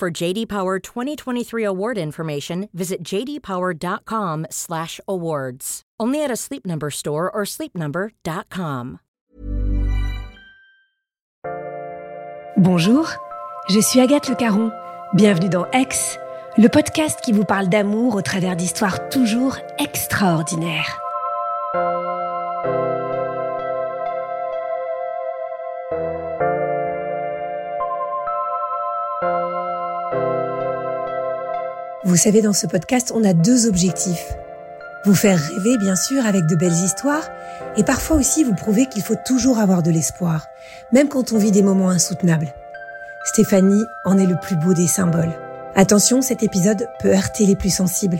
For JD Power 2023 award information, visit jdpower.com/awards. Only at a Sleep Number store or sleepnumber.com. Bonjour, je suis Agathe Le Caron. Bienvenue dans Ex, le podcast qui vous parle d'amour au travers d'histoires toujours extraordinaires. Vous savez, dans ce podcast, on a deux objectifs. Vous faire rêver, bien sûr, avec de belles histoires, et parfois aussi vous prouver qu'il faut toujours avoir de l'espoir, même quand on vit des moments insoutenables. Stéphanie en est le plus beau des symboles. Attention, cet épisode peut heurter les plus sensibles.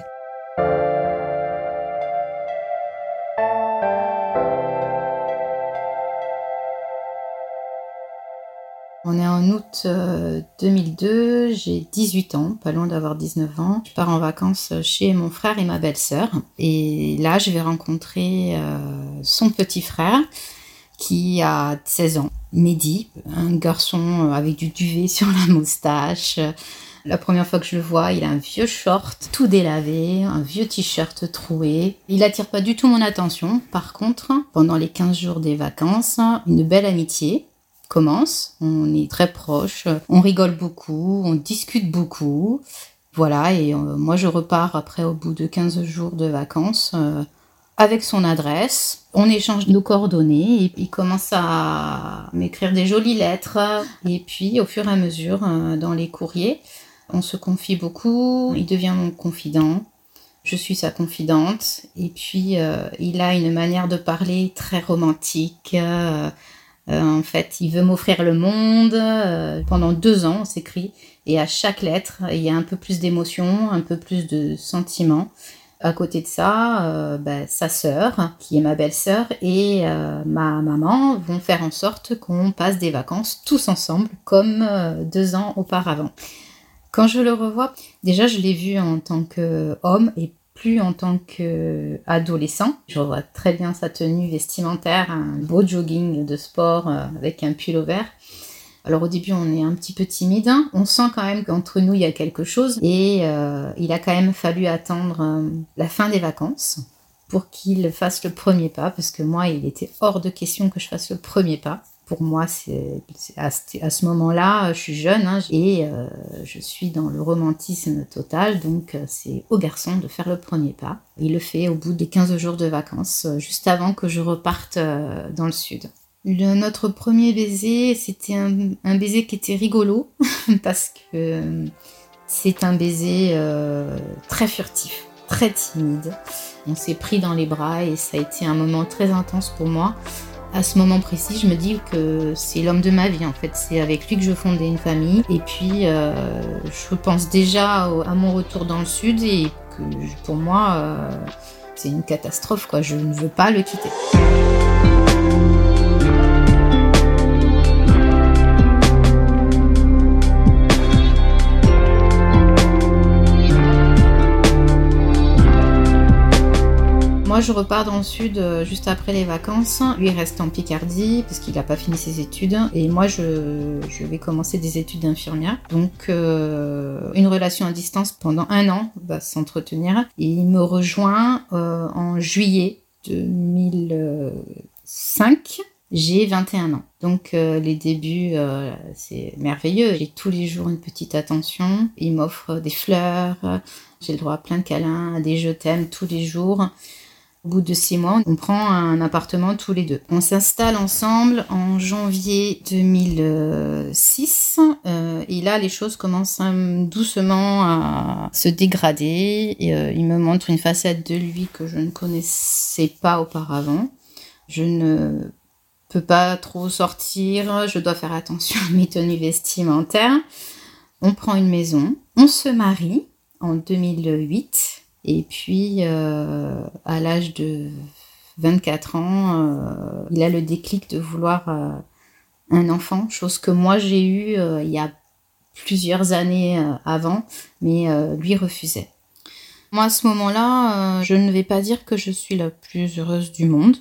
On est en août 2002, j'ai 18 ans, pas loin d'avoir 19 ans. Je pars en vacances chez mon frère et ma belle-sœur. Et là, je vais rencontrer euh, son petit frère qui a 16 ans, Mehdi, un garçon avec du duvet sur la moustache. La première fois que je le vois, il a un vieux short tout délavé, un vieux t-shirt troué. Il attire pas du tout mon attention. Par contre, pendant les 15 jours des vacances, une belle amitié commence. On est très proches, on rigole beaucoup, on discute beaucoup. Voilà, et euh, moi je repars après au bout de 15 jours de vacances euh, avec son adresse. On échange nos coordonnées et il commence à m'écrire des jolies lettres. Et puis au fur et à mesure, euh, dans les courriers, on se confie beaucoup. Il devient mon confident. Je suis sa confidente. Et puis il a une manière de parler très romantique. Euh, en fait, il veut m'offrir le monde. Euh, pendant deux ans, on s'écrit. Et à chaque lettre, il y a un peu plus d'émotion, un peu plus de sentiments. À côté de ça, euh, bah, sa sœur, qui est ma belle-sœur, et ma maman vont faire en sorte qu'on passe des vacances tous ensemble, comme deux ans auparavant. Quand je le revois, déjà je l'ai vu en tant qu'homme et plus en tant qu'adolescent. Je vois très bien sa tenue vestimentaire, un beau jogging de sport euh, avec un pull au vert. Alors au début on est un petit peu timide, hein. on sent quand même qu'entre nous il y a quelque chose et euh, il a quand même fallu attendre euh, la fin des vacances pour qu'il fasse le premier pas parce que moi il était hors de question que je fasse le premier pas pour moi, c'est à, ce moment-là, je suis jeune hein, et euh, je suis dans le romantisme total, donc euh, c'est au garçon de faire le premier pas. Il le fait au bout des 15 jours de vacances, euh, juste avant que je reparte dans le sud. notre premier baiser, c'était un, baiser qui était rigolo parce que c'est un baiser très furtif, très timide. On s'est pris dans les bras et ça a été un moment très intense pour moi à ce moment précis, je me dis que c'est l'homme de ma vie en fait. C'est avec lui que je fondais une famille. Et puis, euh, je pense déjà à mon retour dans le sud et que pour moi, euh, c'est une catastrophe quoi. Je ne veux pas le quitter. Je repars dans le sud euh, juste après les vacances. Lui, reste en Picardie parce qu'il n'a pas fini ses études. Et moi, je, vais commencer des études d'infirmière. Donc, euh, une relation à distance pendant un an va s'entretenir. Et il me rejoint euh, en juillet 2005 j'ai 21 ans. Donc les débuts, c'est merveilleux. J'ai tous les jours une petite attention. Il m'offre des fleurs. J'ai le droit à plein de câlins, à des je t'aime tous les jours. Au bout de six mois, on prend un appartement tous les deux. On s'installe ensemble en janvier 2006 euh, et là les choses commencent doucement à se dégrader. Euh, il me montre une facette de lui que je ne connaissais pas auparavant. Je ne peux pas trop sortir, je dois faire attention à mes tenues vestimentaires. On prend une maison, on se marie en 2008 et puis à l'âge de 24 ans, il a le déclic de vouloir un enfant, chose que moi j'ai eue il y a plusieurs années avant, mais lui refusait. Moi, à ce moment-là, euh, je ne vais pas dire que je suis la plus heureuse du monde.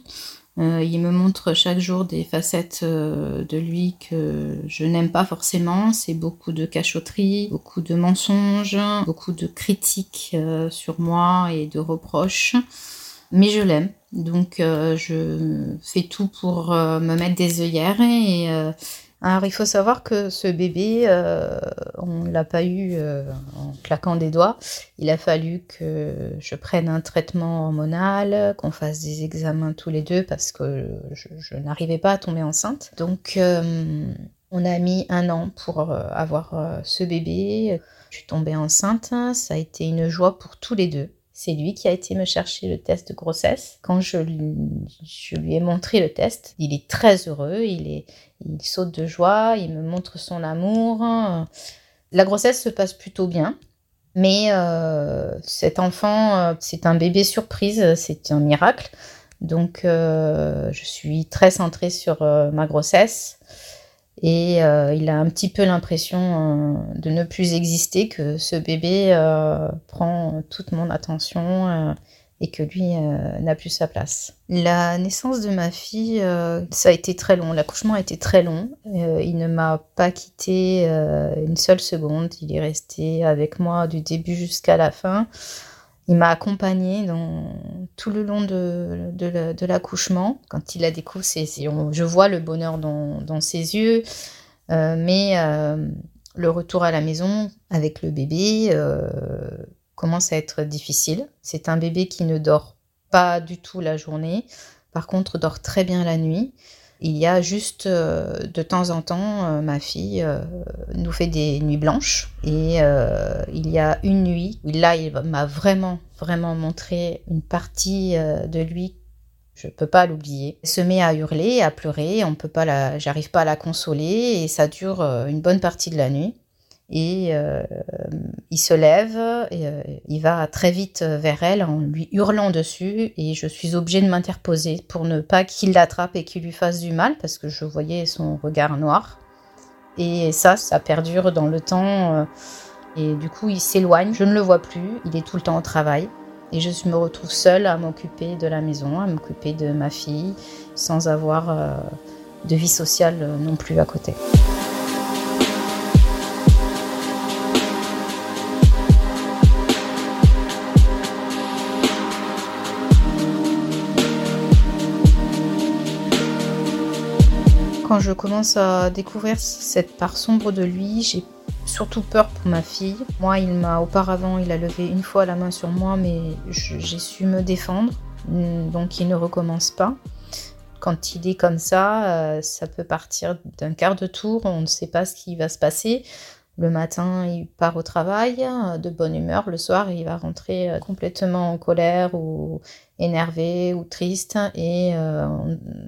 Euh, il me montre chaque jour des facettes euh, de lui que je n'aime pas forcément. C'est beaucoup de cachotterie, beaucoup de mensonges, beaucoup de critiques sur moi et de reproches. Mais je l'aime. Donc je fais tout pour me mettre des œillères et alors il faut savoir que ce bébé, euh, on ne l'a pas eu euh, en claquant des doigts. Il a fallu que je prenne un traitement hormonal, qu'on fasse des examens tous les deux parce que je, n'arrivais pas à tomber enceinte. Donc euh, on a mis un an pour avoir ce bébé. Je suis tombée enceinte, ça a été une joie pour tous les deux. C'est lui qui a été me chercher le test de grossesse. Quand je lui, ai montré le test, il est très heureux, il, est, il saute de joie, il me montre son amour. La grossesse se passe plutôt bien. Mais euh, cet enfant, euh, c'est un bébé surprise, c'est un miracle. Donc euh, je suis très centrée sur ma grossesse. Et euh, il a un petit peu l'impression euh, de ne plus exister, que ce bébé euh, prend toute mon attention et que lui n'a plus sa place. La naissance de ma fille, ça a été très long. L'accouchement a été très long. il ne m'a pas quitté une seule seconde. Il est resté avec moi du début jusqu'à la fin. Il m'a accompagnée tout le long de, l'accouchement. Quand il a découvert, je vois le bonheur dans, ses yeux. Euh, mais euh, le retour à la maison avec le bébé euh, commence à être difficile. C'est un bébé qui ne dort pas du tout la journée. Par contre, dort très bien la nuit. Il y a juste euh, de temps en temps, euh, ma fille euh, nous fait des nuits blanches. Et il y a une nuit où là, il m'a vraiment, vraiment montré une partie de lui. Je peux pas l'oublier. Se met à hurler, à pleurer. On peut pas la, j'arrive pas à la consoler et ça dure une bonne partie de la nuit et euh, il se lève, et, euh, il va très vite vers elle en lui hurlant dessus et je suis obligée de m'interposer pour ne pas qu'il l'attrape et qu'il lui fasse du mal parce que je voyais son regard noir. Et ça, ça perdure dans le temps euh, et du coup il s'éloigne, je ne le vois plus, il est tout le temps au travail et je me retrouve seule à m'occuper de la maison, à m'occuper de ma fille sans avoir de vie sociale non plus à côté. Quand je commence à découvrir cette part sombre de lui, j'ai surtout peur pour ma fille. Moi, il m'a auparavant, il a levé une fois la main sur moi, mais j'ai su me défendre, donc il ne recommence pas. Quand il est comme ça, euh, ça peut partir d'un quart de tour, on ne sait pas ce qui va se passer. Le matin, il part au travail, euh, de bonne humeur. Le soir, il va rentrer euh, complètement en colère ou énervé ou triste et euh,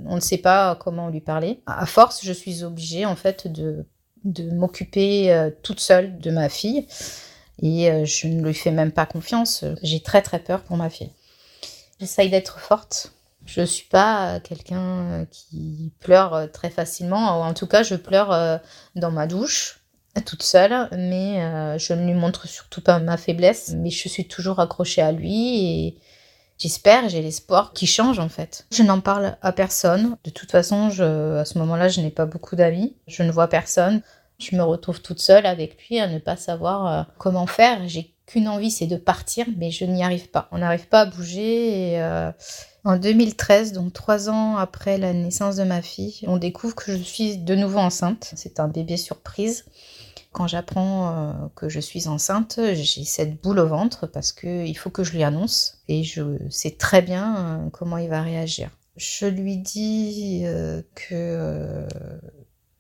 on, ne sait pas comment lui parler. À force, je suis obligée en fait de, de m'occuper toute seule de ma fille et je ne lui fais même pas confiance. J'ai très très peur pour ma fille. J'essaye d'être forte. Je ne suis pas quelqu'un qui pleure très facilement, en tout cas je pleure dans ma douche toute seule, mais euh, je ne lui montre surtout pas ma faiblesse, mais je suis toujours accrochée à lui et j'espère, j'ai l'espoir qu'il change en fait. Je n'en parle à personne. De toute façon, à ce moment-là, je n'ai pas beaucoup d'amis. Je ne vois personne. Je me retrouve toute seule avec lui à ne pas savoir euh, comment faire. J'ai qu'une envie, c'est de partir, mais je n'y arrive pas. On n'arrive pas à bouger et euh, en 2013, donc trois ans après la naissance de ma fille, on découvre que je suis de nouveau enceinte. C'est un bébé surprise. Quand j'apprends euh, que je suis enceinte, j'ai cette boule au ventre parce qu'il faut que je lui annonce et je sais très bien euh, comment il va réagir. Je lui dis euh, que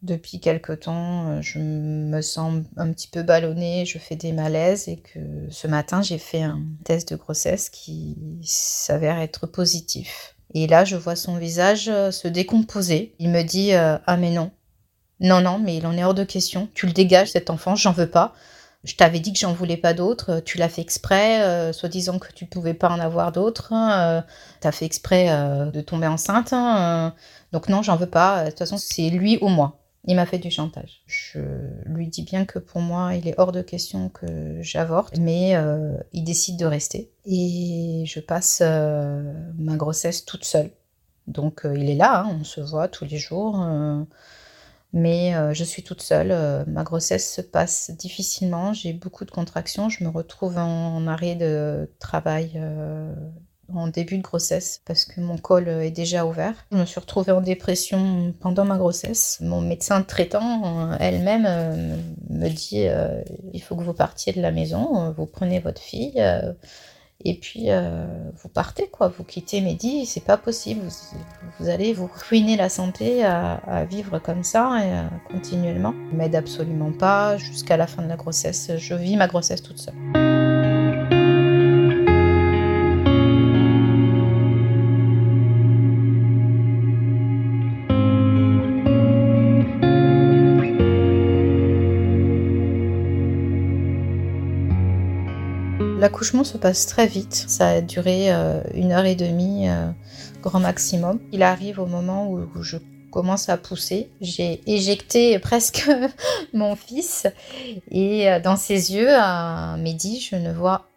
depuis quelque temps, je me sens un petit peu ballonnée, je fais des malaises et que ce matin, j'ai fait un test de grossesse qui s'avère être positif. Et là, je vois son visage se décomposer. Il me dit Ah, mais non, Non, non, mais il en est hors de question. Tu le dégages, cet enfant, j'en veux pas. Je t'avais dit que j'en voulais pas d'autres. Tu l'as fait exprès, euh, soi-disant que tu pouvais pas en avoir d'autres. Euh, tu as fait exprès euh, de tomber enceinte. Hein, donc non, j'en veux pas. De toute façon, c'est lui ou moi. Il m'a fait du chantage. Je lui dis bien que pour moi, il est hors de question que j'avorte, mais il décide de rester. Et je passe ma grossesse toute seule. Donc il est là, hein, on se voit tous les jours mais euh, je suis toute seule. Euh, ma grossesse se passe difficilement, j'ai beaucoup de contractions, je me retrouve en, arrêt de travail euh, en début de grossesse parce que mon col est déjà ouvert. Je me suis retrouvée en dépression pendant ma grossesse. Mon médecin traitant elle-même me dit il faut que vous partiez de la maison, vous prenez votre fille et puis euh, vous partez quoi, vous quittez Mehdi, c'est pas possible, vous, allez vous ruiner la santé à, vivre comme ça et, euh, continuellement. M'aide absolument pas jusqu'à la fin de la grossesse, je vis ma grossesse toute seule. L'accouchement se passe très vite. Ça a duré euh, une heure et demie, euh, grand maximum. Il arrive au moment où, je commence à pousser. J'ai éjecté presque mon fils et euh, dans ses yeux, à midi, je ne vois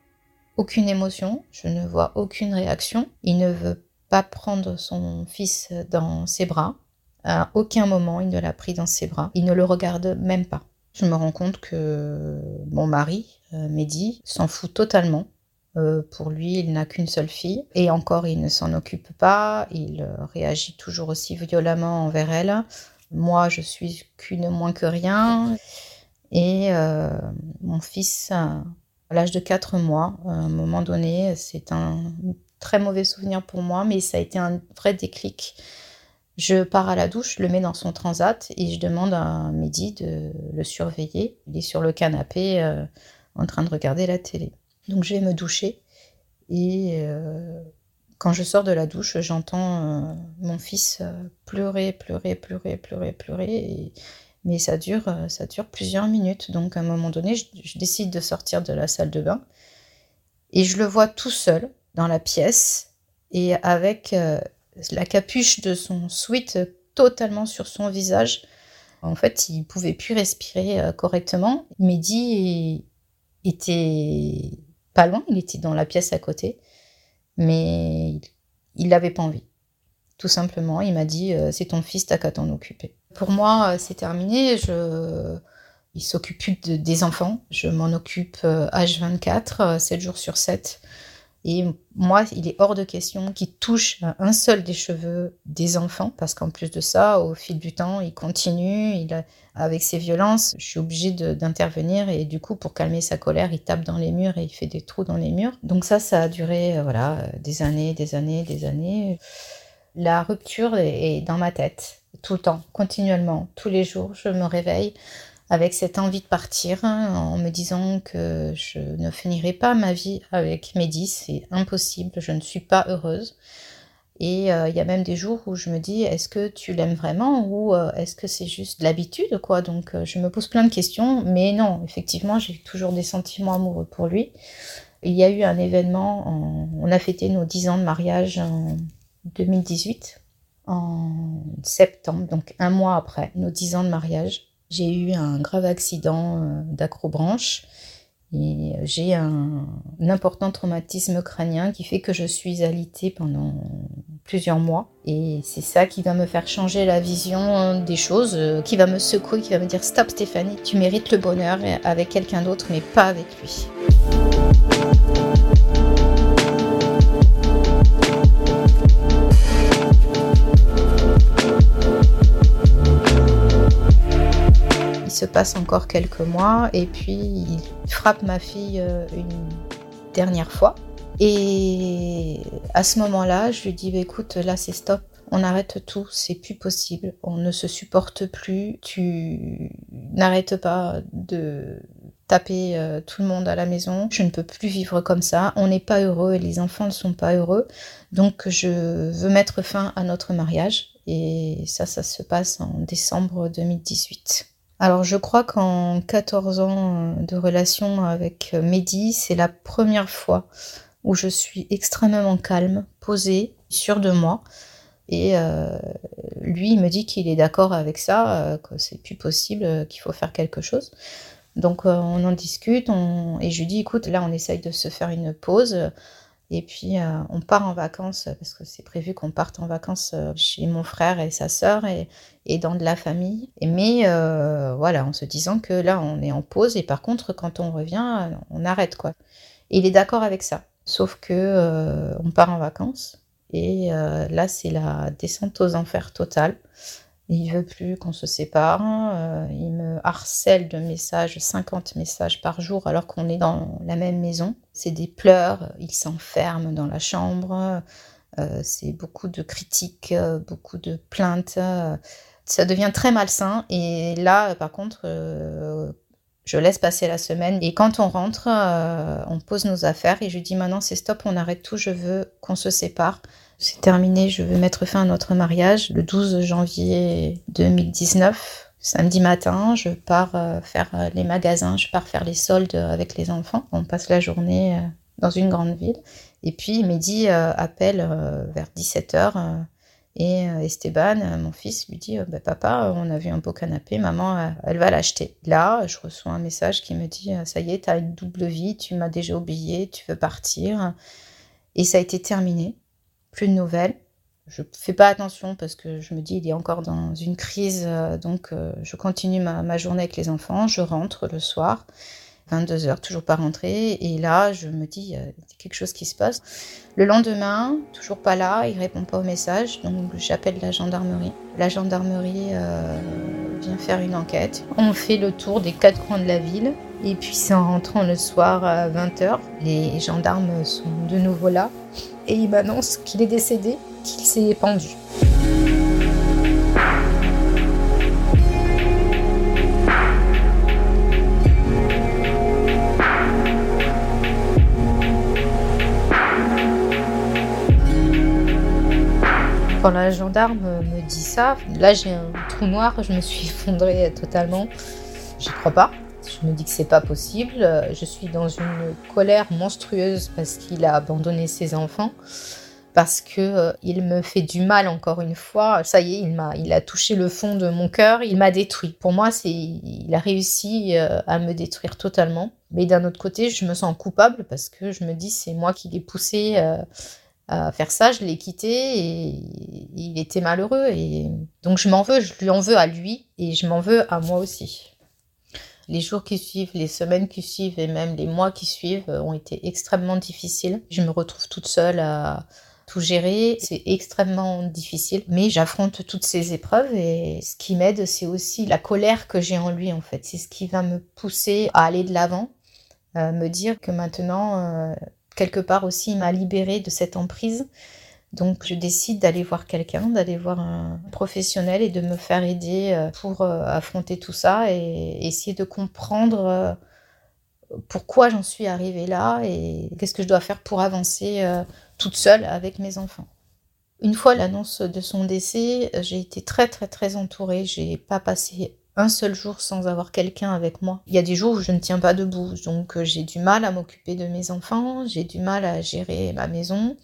aucune émotion, je ne vois aucune réaction. Il ne veut pas prendre son fils dans ses bras. À aucun moment, il ne l'a pris dans ses bras. Il ne le regarde même pas. Je me rends compte que mon mari, euh, Mehdi, s'en fout totalement. Euh, pour lui, il n'a qu'une seule fille. Et encore, il ne s'en occupe pas. Il euh, réagit toujours aussi violemment envers elle. Moi, je suis qu'une moins que rien. Et mon fils, à l'âge de 4 mois, à un moment donné, c'est un très mauvais souvenir pour moi, mais ça a été un vrai déclic je pars à la douche, le mets dans son transat et je demande à Mehdi de le surveiller. Il est sur le canapé euh, en train de regarder la télé. Donc je vais me doucher et euh, quand je sors de la douche, j'entends euh, mon fils pleurer, pleurer, pleurer, pleurer, pleurer. Mais ça dure, ça dure plusieurs minutes. Donc à un moment donné, je décide de sortir de la salle de bain et je le vois tout seul dans la pièce et avec la capuche de son sweat totalement sur son visage. En fait, il pouvait plus respirer euh, correctement. Mehdi était pas loin, il était dans la pièce à côté, mais il n'avait pas envie. Tout simplement, il m'a dit euh, c'est ton fils, t'as qu'à t'en occuper. Pour moi, euh, c'est terminé. Je... Il s'occupe plus des enfants. Je m'en occupe H24, 7 jours sur 7. Et moi, il est hors de question qu'il touche un seul des cheveux des enfants, parce qu'en plus de ça, au fil du temps, il continue, il avec ses violences, je suis obligée d'intervenir et du coup, pour calmer sa colère, il tape dans les murs et il fait des trous dans les murs. Donc ça, ça a duré, euh, voilà, des années, des années, des années. La rupture est dans ma tête, tout le temps, continuellement, tous les jours, je me réveille avec cette envie de partir, hein, en me disant que je ne finirai pas ma vie avec Mehdi, c'est impossible, je ne suis pas heureuse. Et euh, il y a même des jours où je me dis, est-ce que tu l'aimes vraiment ou euh, est-ce que c'est juste de l'habitude, quoi? Donc euh, je me pose plein de questions, mais non, effectivement, j'ai toujours des sentiments amoureux pour lui. Il y a eu un événement, on a fêté nos 10 ans de mariage en 2018, en septembre, donc un mois après nos 10 ans de mariage. J'ai eu un grave accident euh, d'acrobranche et j'ai un, important traumatisme crânien qui fait que je suis alitée pendant plusieurs mois. Et c'est ça qui va me faire changer la vision des choses, euh, qui va me secouer, qui va me dire Stop Stéphanie, tu mérites le bonheur avec quelqu'un d'autre, mais pas avec lui. Se passe encore quelques mois et puis il frappe ma fille euh, une dernière fois. Et à ce moment-là, je lui dis bah, écoute, là c'est stop, on arrête tout, c'est plus possible, on ne se supporte plus, tu n'arrêtes pas de taper euh, tout le monde à la maison, je ne peux plus vivre comme ça, on n'est pas heureux et les enfants ne sont pas heureux, donc je veux mettre fin à notre mariage. Et ça, ça se passe en décembre 2018. Alors je crois qu'en 14 ans de relation avec Mehdi, c'est la première fois où je suis extrêmement calme, posée, sûre de moi. Et euh, lui, il me dit qu'il est d'accord avec ça, euh, que c'est plus possible, euh, qu'il faut faire quelque chose. Donc on en discute, et je lui dis écoute, là on essaye de se faire une pause. Et puis on part en vacances, parce que c'est prévu qu'on parte en vacances chez mon frère et sa sœur et, dans de la famille. mais voilà, en se disant que là on est en pause et par contre quand on revient, on arrête quoi. Il est d'accord avec ça. Sauf que on part en vacances et euh, là, c'est la descente aux enfers totale. Il veut plus qu'on se sépare. Euh, il me harcèle de messages, 50 messages par jour, alors qu'on est dans la même maison. C'est des pleurs. Il s'enferme dans la chambre. Euh, c'est beaucoup de critiques, beaucoup de plaintes. ça devient très malsain. Et là, par contre, je laisse passer la semaine. Et quand on rentre, on pose nos affaires et je dis maintenant c'est stop, on arrête tout. Je veux qu'on se sépare. C'est terminé, je veux mettre fin à notre mariage le 12 janvier 2019. Samedi matin, je pars euh, faire euh, les magasins, je pars faire les soldes avec les enfants. On passe la journée euh, dans une grande ville. Et puis midi appelle vers 17h et Esteban, mon fils, lui dit bah, Papa, on a vu un beau canapé, maman, elle va l'acheter. Là, je reçois un message qui me dit Ça y est, tu as une double vie, tu m'as déjà oublié, tu veux partir. Et ça a été terminé plus de nouvelles. Je fais pas attention parce que je me dis il est encore dans une crise, euh, donc euh, je continue ma, journée avec les enfants. Je rentre le soir, 22 heures, toujours pas rentrée, et là je me dis il y a quelque chose qui se passe. Le lendemain, toujours pas là, il répond pas au message, donc j'appelle la gendarmerie. La gendarmerie euh, vient faire une enquête. On fait le tour des quatre coins de la ville. Et puis c'est en rentrant le soir à 20h, les gendarmes sont de nouveau là et il m'annonce qu'il est décédé, qu'il s'est pendu. Quand la gendarme me dit ça, là j'ai un trou noir, je me suis effondrée totalement. J'y crois pas. Je me dis que c'est pas possible. Je suis dans une colère monstrueuse parce qu'il a abandonné ses enfants, parce que euh, il me fait du mal encore une fois. Ça y est, il m'a, il a touché le fond de mon cœur, il m'a détruit. Pour moi, c'est, il a réussi euh, à me détruire totalement. Mais d'un autre côté, je me sens coupable parce que je me dis c'est moi qui l'ai poussé. Euh, à faire ça, je l'ai quitté et il était malheureux et donc je m'en veux, je lui en veux à lui et je m'en veux à moi aussi. Les jours qui suivent, les semaines qui suivent et même les mois qui suivent euh, ont été extrêmement difficiles. Je me retrouve toute seule à tout gérer. C'est extrêmement difficile, mais j'affronte toutes ces épreuves et ce qui m'aide, c'est aussi la colère que j'ai en lui en fait. C'est ce qui va me pousser à aller de l'avant, me dire que maintenant, euh, quelque part aussi, il m'a libérée de cette emprise donc je décide d'aller voir quelqu'un, d'aller voir un professionnel et de me faire aider euh, pour euh, affronter tout ça et essayer de comprendre euh, pourquoi j'en suis arrivée là et qu'est-ce que je dois faire pour avancer toute seule avec mes enfants. Une fois l'annonce de son décès, j'ai été très très très entourée. J'ai pas passé un seul jour sans avoir quelqu'un avec moi. Il y a des jours où je ne tiens pas debout, donc j'ai du mal à m'occuper de mes enfants, j'ai du mal à gérer ma maison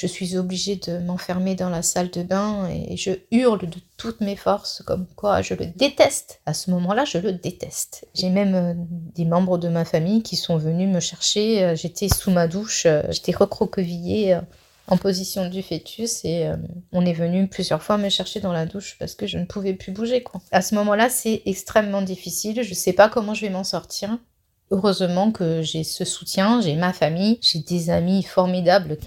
je suis obligée de m'enfermer dans la salle de bain et je hurle de toutes mes forces comme quoi je le déteste. À ce moment-là, je le déteste. J'ai même euh, des membres de ma famille qui sont venus me chercher. Euh, j'étais sous ma douche, euh, j'étais recroquevillée en position du fœtus et on est venu plusieurs fois me chercher dans la douche parce que je ne pouvais plus bouger. À ce moment-là, c'est extrêmement difficile. Je ne sais pas comment je vais m'en sortir. Heureusement que j'ai ce soutien, j'ai ma famille, j'ai des amis formidables.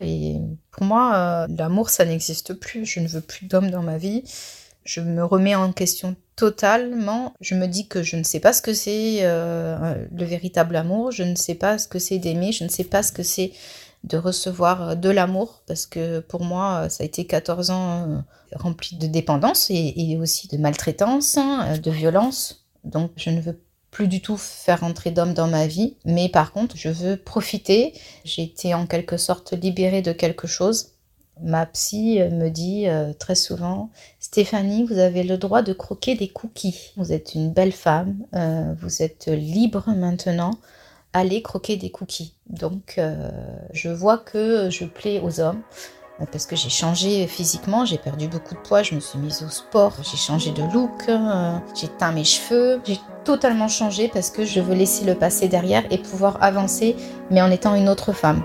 Et pour moi, euh, l'amour, ça n'existe plus. Je ne veux plus d'homme dans ma vie. Je me remets en question totalement. Je me dis que je ne sais pas ce que c'est euh, le véritable amour. Je ne sais pas ce que c'est d'aimer. Je ne sais pas ce que c'est de recevoir de l'amour. Parce que pour moi, ça a été 14 ans euh, remplis de dépendance et, aussi de maltraitance, hein, de violence. Donc je ne veux plus du tout faire entrer d'hommes dans ma vie, mais par contre, je veux profiter. J'ai été en quelque sorte libérée de quelque chose Ma psy me dit très souvent, Stéphanie, vous avez le droit de croquer des cookies. Vous êtes une belle femme, vous êtes libre maintenant aller croquer des cookies. Donc, euh, je vois que je plais aux hommes euh, parce que j'ai changé physiquement, j'ai perdu beaucoup de poids, je me suis mise au sport, j'ai changé de look, euh, j'ai teint mes cheveux, j'ai totalement changé parce que je veux laisser le passé derrière et pouvoir avancer, mais en étant une autre femme.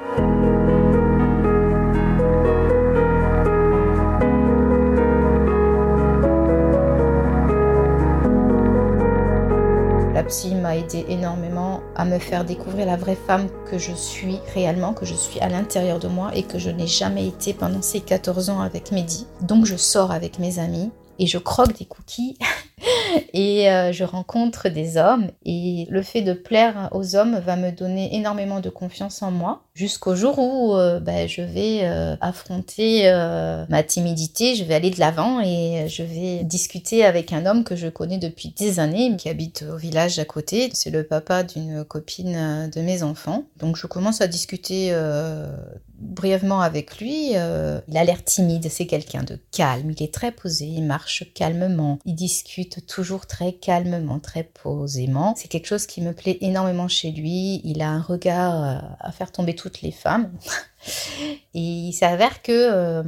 Énormément à me faire découvrir la vraie femme que je suis réellement, que je suis à l'intérieur de moi et que je n'ai jamais été pendant ces 14 ans avec Mehdi. Donc je sors avec mes amis et je croque des cookies et euh, je rencontre des hommes et le fait de plaire aux hommes va me donner énormément de confiance en moi jusqu'au jour où euh, ben, je vais euh, affronter ma timidité, je vais aller de l'avant et je vais discuter avec un homme que je connais depuis des années qui habite au village à côté. C'est le papa d'une copine de mes enfants. Donc je commence à discuter brièvement avec lui. Il a l'air timide, c'est quelqu'un de calme, il est très posé, il marche calmement, il discute toujours très calmement, très posément. C'est quelque chose qui me plaît énormément chez lui. Il a un regard euh, à faire tomber toutes les femmes. Et il s'avère que euh,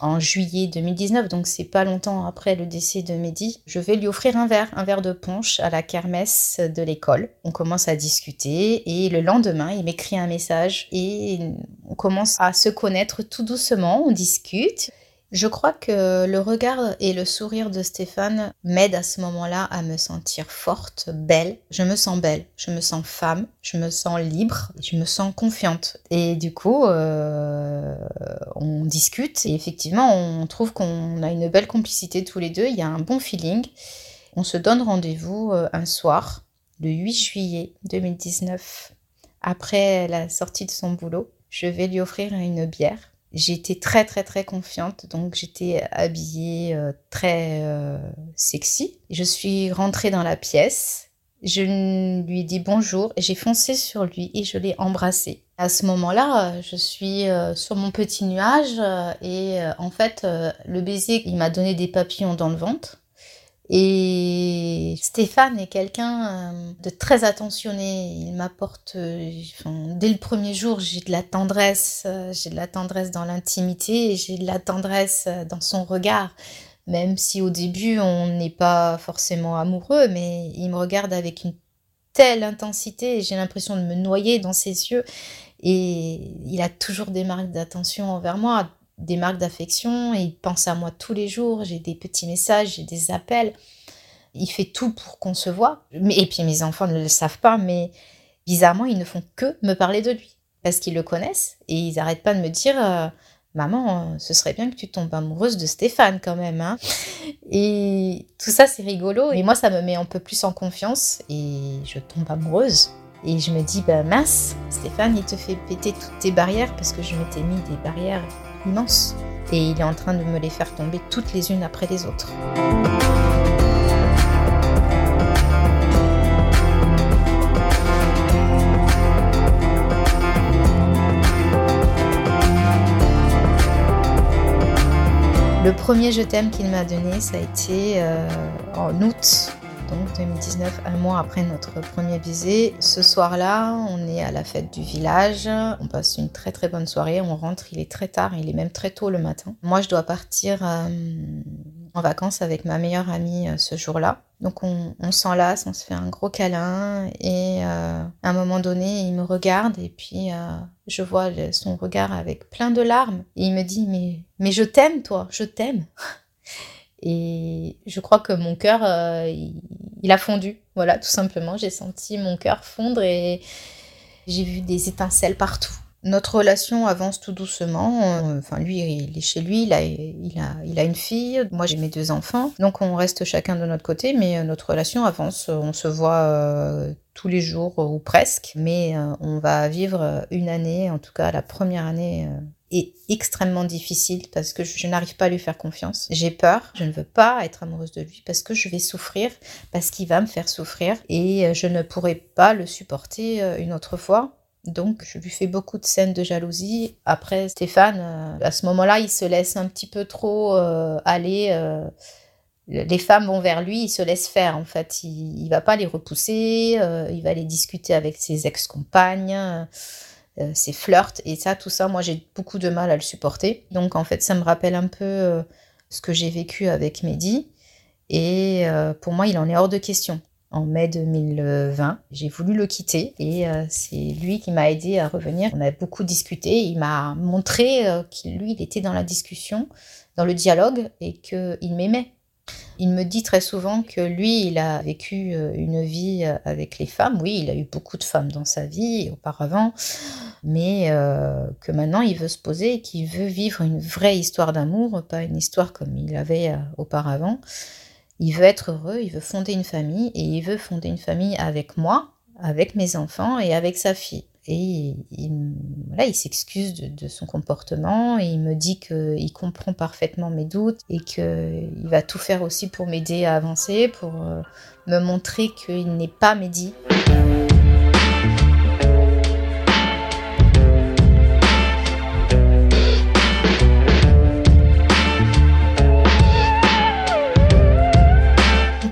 en juillet 2019, donc c'est pas longtemps après le décès de Mehdi, je vais lui offrir un verre, un verre de punch à la kermesse de l'école. On commence à discuter et le lendemain, il m'écrit un message et on commence à se connaître tout doucement, on discute. Je crois que le regard et le sourire de Stéphane m'aident à ce moment-là à me sentir forte, belle. Je me sens belle, je me sens femme, je me sens libre, je me sens confiante. Et du coup, euh, on discute et effectivement, on trouve qu'on a une belle complicité tous les deux. Il y a un bon feeling. On se donne rendez-vous euh, un soir, le 8 juillet 2019, après la sortie de son boulot. Je vais lui offrir une bière J'étais très très très confiante, donc j'étais habillée euh, très euh, sexy. Je suis rentrée dans la pièce, je lui ai dit bonjour et j'ai foncé sur lui et je l'ai embrassé. À ce moment-là, je suis euh, sur mon petit nuage et en fait, le baiser, il m'a donné des papillons dans le ventre. Et Stéphane est quelqu'un euh, de très attentionné. Il m'apporte, euh, dès le premier jour, j'ai de la tendresse, euh, j'ai de la tendresse dans l'intimité, j'ai de la tendresse dans son regard. Même si au début on n'est pas forcément amoureux, mais il me regarde avec une telle intensité, j'ai l'impression de me noyer dans ses yeux. Et il a toujours des marques d'attention envers moi, des marques d'affection, il pense à moi tous les jours, j'ai des petits messages, j'ai des appels. Il fait tout pour qu'on se voit. Et puis mes enfants ne le savent pas, mais bizarrement, ils ne font que me parler de lui. Parce qu'ils le connaissent et ils n'arrêtent pas de me dire euh, Maman, ce serait bien que tu tombes amoureuse de Stéphane quand même. Hein. Et tout ça, c'est rigolo. Et moi, ça me met un peu plus en confiance et je tombe amoureuse. Et je me dis, bah mince, Stéphane, il te fait péter toutes tes barrières parce que je m'étais mis des barrières immense. Et il est en train de me les faire tomber toutes les unes après les autres. Le premier je t'aime qu'il m'a donné, ça a été euh, en août donc 2019, un mois après notre premier baiser. Ce soir-là, on est à la fête du village, on passe une très très bonne soirée, on rentre, il est très tard, il est même très tôt le matin. Moi, je dois partir euh, en vacances avec ma meilleure amie euh, ce jour-là. Donc on, s'enlace, on se fait un gros câlin et euh, à un moment donné, il me regarde et puis je vois son regard avec plein de larmes et il me dit mais mais je t'aime toi, je t'aime. Et je crois que mon cœur, euh, il, a fondu. Voilà, tout simplement. J'ai senti mon cœur fondre et j'ai vu des étincelles partout. Notre relation avance tout doucement. Euh, enfin, lui, il est chez lui, il a, il a, il a une fille. Moi, j'ai mes deux enfants. Donc, on reste chacun de notre côté, mais euh, notre relation avance. On se voit tous les jours ou presque. Mais on va vivre une année, en tout cas la première année est extrêmement difficile parce que je, n'arrive pas à lui faire confiance. J'ai peur, je ne veux pas être amoureuse de lui parce que je vais souffrir, parce qu'il va me faire souffrir et euh, je ne pourrai pas le supporter euh, une autre fois. Donc, je lui fais beaucoup de scènes de jalousie. Après, Stéphane, euh, à ce moment-là, il se laisse un petit peu trop aller. Les femmes vont vers lui, il se laisse faire en fait. Il, ne va pas les repousser, il va les discuter avec ses ex-compagnes, ses flirts et ça, tout ça, moi j'ai beaucoup de mal à le supporter. Donc en fait, ça me rappelle un peu ce que j'ai vécu avec Mehdi et pour moi, il en est hors de question en mai 2020. J'ai voulu le quitter et euh, c'est lui qui m'a aidé à revenir. On a beaucoup discuté. Il m'a montré euh, qu'il lui, il était dans la discussion, dans le dialogue et qu'il m'aimait. Il me dit très souvent que lui, il a vécu euh, une vie avec les femmes. Oui, il a eu beaucoup de femmes dans sa vie auparavant, mais que maintenant il veut se poser et qu'il veut vivre une vraie histoire d'amour, pas une histoire comme il avait auparavant. Il veut être heureux, il veut fonder une famille et il veut fonder une famille avec moi, avec mes enfants et avec sa fille. Et il, voilà, il s'excuse de, son comportement et il me dit qu'il comprend parfaitement mes doutes et qu'il va tout faire aussi pour m'aider à avancer, pour euh, me montrer qu'il n'est pas Mehdi.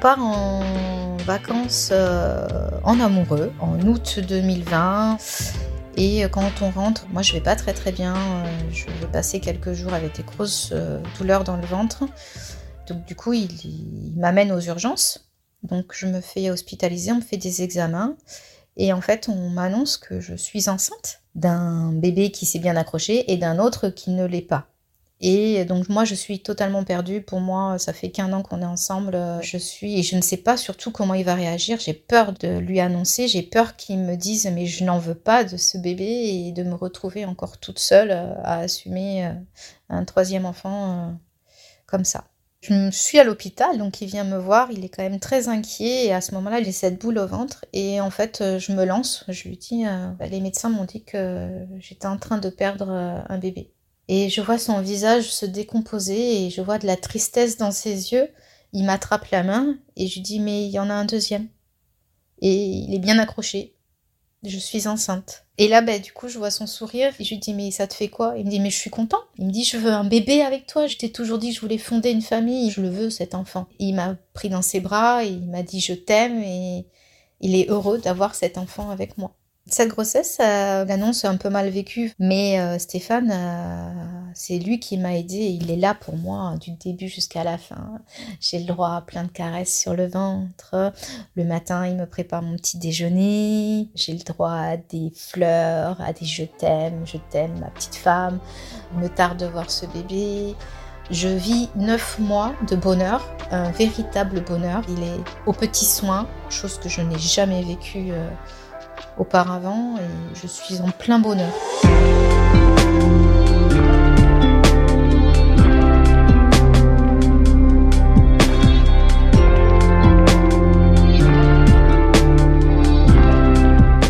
part en vacances euh, en amoureux en août 2020. Et quand on rentre, moi je vais pas très très bien. Euh, je vais passer quelques jours avec des grosses euh, douleurs dans le ventre. Donc du coup, il, m'amène aux urgences. Donc je me fais hospitaliser, on me fait des examens. Et en fait, on m'annonce que je suis enceinte d'un bébé qui s'est bien accroché et d'un autre qui ne l'est pas. Et donc moi, je suis totalement perdue. Pour moi, ça fait qu'un an qu'on est ensemble. Je suis et je ne sais pas surtout comment il va réagir. J'ai peur de lui annoncer. J'ai peur qu'il me dise mais je n'en veux pas de ce bébé et de me retrouver encore toute seule euh, à assumer euh, un troisième enfant euh, comme ça. Je suis à l'hôpital, donc il vient me voir, il est quand même très inquiet et à ce moment-là, j'ai cette boule au ventre et en fait, je me lance, je lui dis, bah, les médecins m'ont dit que j'étais en train de perdre un bébé. Et je vois son visage se décomposer et je vois de la tristesse dans ses yeux. Il m'attrape la main et je dis mais il y en a un deuxième. Et il est bien accroché. Je suis enceinte. Et là, bah, du coup, je vois son sourire et je lui dis mais ça te fait quoi? Il me dit mais je suis content. Il me dit je veux un bébé avec toi. Je t'ai toujours dit que je voulais fonder une famille. Je le veux cet enfant. il m'a pris dans ses bras et il m'a dit je t'aime et il est heureux d'avoir cet enfant avec moi. Cette grossesse, l'annonce est un peu mal vécue, mais euh, Stéphane, euh, c'est lui qui m'a aidé. Il est là pour moi hein, du début jusqu'à la fin. J'ai le droit à plein de caresses sur le ventre. Le matin, il me prépare mon petit déjeuner. J'ai le droit à des fleurs, à des je t'aime, je t'aime, ma petite femme. Il me tarde de voir ce bébé. Je vis neuf mois de bonheur, un véritable bonheur. Il est aux petits soins, chose que je n'ai jamais vécue. Auparavant et je suis en plein bonheur.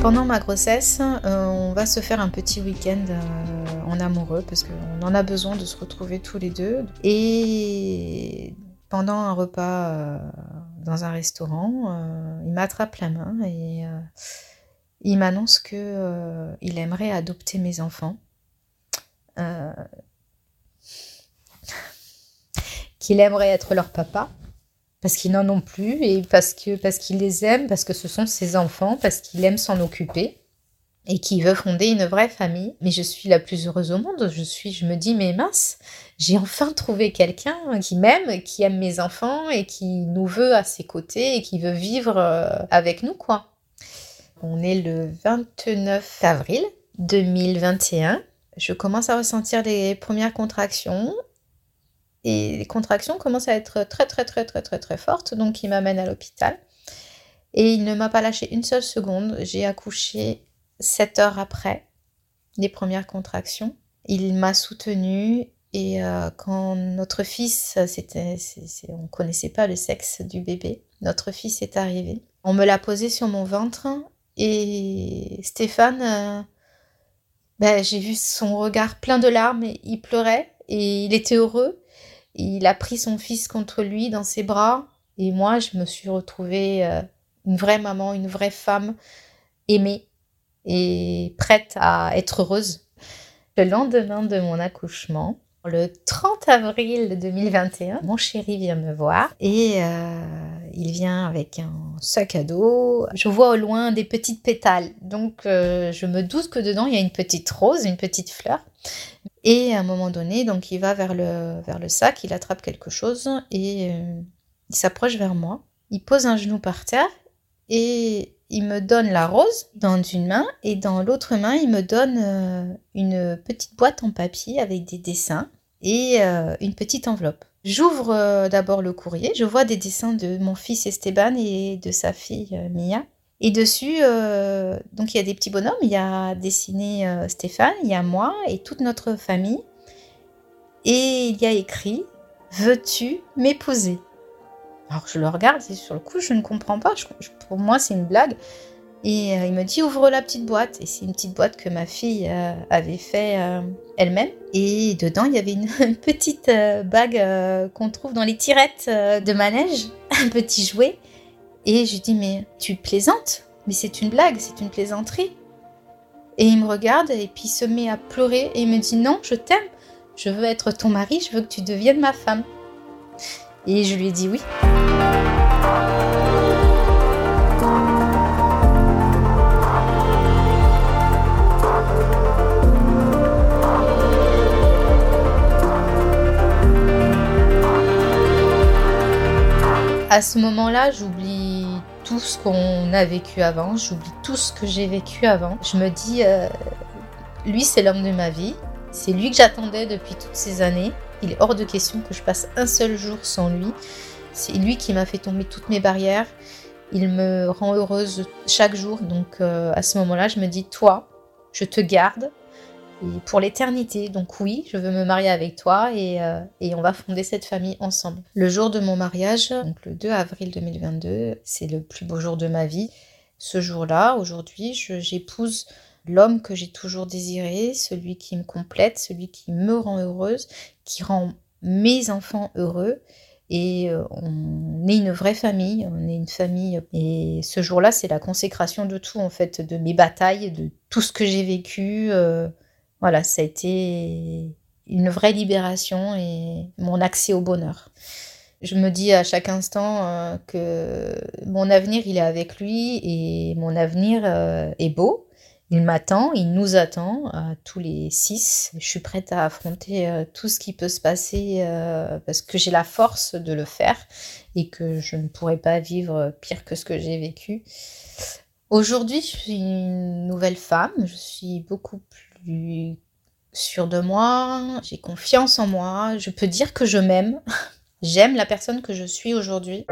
Pendant ma grossesse, euh, on va se faire un petit week-end euh, en amoureux parce qu'on en a besoin de se retrouver tous les deux. Et pendant un repas euh, dans un restaurant, il m'attrape la main et il m'annonce que euh, il aimerait adopter mes enfants. Euh, qu'il aimerait être leur papa parce qu'ils n'en ont plus et parce que qu'il les aime, parce que ce sont ses enfants, parce qu'il aime s'en occuper et qu'il veut fonder une vraie famille. Mais je suis la plus heureuse au monde. Je suis, je me dis, mais mince, j'ai enfin trouvé quelqu'un qui m'aime, qui aime mes enfants et qui nous veut à ses côtés et qui veut vivre euh, avec nous, quoi. On est le 29 avril 2021. Je commence à ressentir les premières contractions. Et les contractions commencent à être très très très très très très fortes. Donc il m'amène à l'hôpital. Et il ne m'a pas lâché une seule seconde. J'ai accouché 7 heures après les premières contractions. Il m'a soutenue et euh, quand notre fils, c'était, on ne connaissait pas le sexe du bébé, notre fils est arrivé. On me l'a posé sur mon ventre et Stéphane, euh, ben, j'ai vu son regard plein de larmes et il pleurait et il était heureux. Il a pris son fils contre lui dans ses bras et moi, je me suis retrouvée euh, une vraie maman, une vraie femme aimée et prête à être heureuse. Le lendemain de mon accouchement, le 30 avril 2021, mon chéri vient me voir et euh, il vient avec un sac à dos. Je vois au loin des petites pétales, donc euh, je me doute que dedans il y a une petite rose, une petite fleur. Et à un moment donné, donc il va vers le, vers le sac, il attrape quelque chose et euh, il s'approche vers moi. Il pose un genou par terre et il me donne la rose dans une main et dans l'autre main, il me donne euh, une petite boîte en papier avec des dessins et euh, une petite enveloppe. J'ouvre euh, d'abord le courrier, je vois des dessins de mon fils Esteban et de sa fille Mia. Et dessus, donc il y a des petits bonhommes, il y a dessiné Stéphane, il y a moi et toute notre famille. Et il y a écrit Veux-tu m'épouser? Alors je le regarde et sur le coup je ne comprends pas. pour moi c'est une blague. Et euh, il me dit ouvre la petite boîte. Et c'est une petite boîte que ma fille euh, avait fait euh, elle-même. Et dedans il y avait une, petite bague qu'on trouve dans les tirettes de manège, un petit jouet. Et je lui dis mais tu plaisantes? Mais c'est une blague, c'est une plaisanterie. Et il me regarde et puis il se met à pleurer et il me dit non, je t'aime. Je veux être ton mari, je veux que tu deviennes ma femme. Et je lui ai dit oui. À ce moment-là, j'oublie tout ce qu'on a vécu avant, j'oublie tout ce que j'ai vécu avant. Je me dis, euh, lui c'est l'homme de ma vie, c'est lui que j'attendais depuis toutes ces années. Il est hors de question que je passe un seul jour sans lui. C'est lui qui m'a fait tomber toutes mes barrières. Il me rend heureuse chaque jour. Donc euh, à ce moment-là, je me dis, toi, je te garde pour l'éternité. Donc oui, je veux me marier avec toi et, euh, et, on va fonder cette famille ensemble. Le jour de mon mariage, donc le 2 avril 2022, c'est le plus beau jour de ma vie. Ce jour-là, aujourd'hui, j'épouse l'homme que j'ai toujours désiré, celui qui me complète, celui qui me rend heureuse, qui rend mes enfants heureux. Et euh, on est une vraie famille, on est une famille. Et ce jour-là, c'est la consécration de tout, en fait, de mes batailles, de tout ce que j'ai vécu. Euh, voilà, ça a été une vraie libération et mon accès au bonheur. Je me dis à chaque instant euh, que mon avenir, il est avec lui et mon avenir est beau. Il m'attend, il nous attend à tous les six. Je suis prête à affronter euh, tout ce qui peut se passer euh, parce que j'ai la force de le faire et que je ne pourrais pas vivre pire que ce que j'ai vécu. Aujourd'hui, je suis une nouvelle femme, je suis beaucoup plus sûre de moi, j'ai confiance en moi, je peux dire que je m'aime. J'aime la personne que je suis aujourd'hui.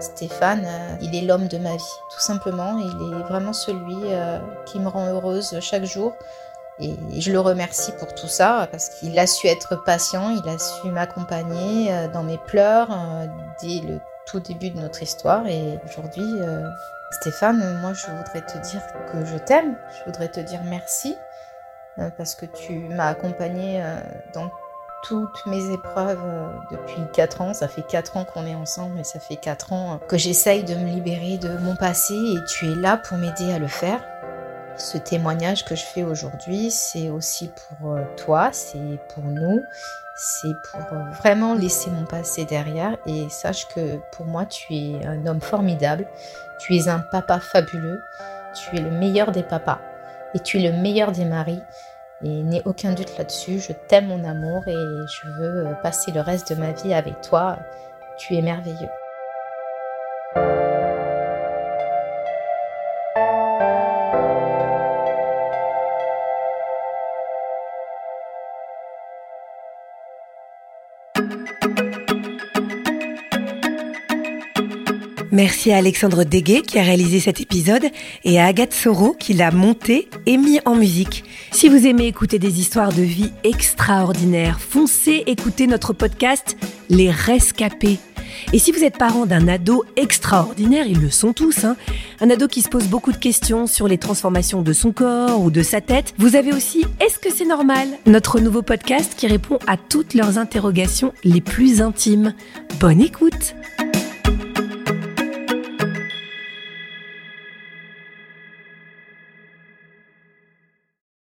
Stéphane, euh, il est l'homme de ma vie, tout simplement. Il est vraiment celui euh, qui me rend heureuse chaque jour. Et je le remercie pour tout ça, parce qu'il a su être patient, il a su m'accompagner euh, dans mes pleurs dès le tout début de notre histoire. Et aujourd'hui, Stéphane, moi je voudrais te dire que je t'aime, je voudrais te dire merci, parce que tu m'as accompagné dans toutes mes épreuves euh, depuis 4 ans. Ça fait 4 ans qu'on est ensemble et ça fait 4 ans euh, que j'essaye de me libérer de mon passé et tu es là pour m'aider à le faire. Ce témoignage que je fais aujourd'hui, c'est aussi pour euh, toi, c'est pour nous, c'est pour vraiment laisser mon passé derrière et sache que pour moi, tu es un homme formidable, tu es un papa fabuleux, tu es le meilleur des papas et tu es le meilleur des maris. Et n'ai aucun doute là-dessus, je t'aime mon amour et je veux euh, passer le reste de ma vie avec toi. Tu es merveilleux. Merci à Alexandre Deguet qui a réalisé cet épisode et à Agathe Soro qui l'a monté et mis en musique. Si vous aimez écouter des histoires de vie extraordinaires, foncez écouter notre podcast Les Rescapés. Et si vous êtes parent d'un ado extraordinaire, ils le sont tous, hein, un ado qui se pose beaucoup de questions sur les transformations de son corps ou de sa tête, vous avez aussi Est-ce que c'est normal? Notre nouveau podcast qui répond à toutes leurs interrogations les plus intimes. Bonne écoute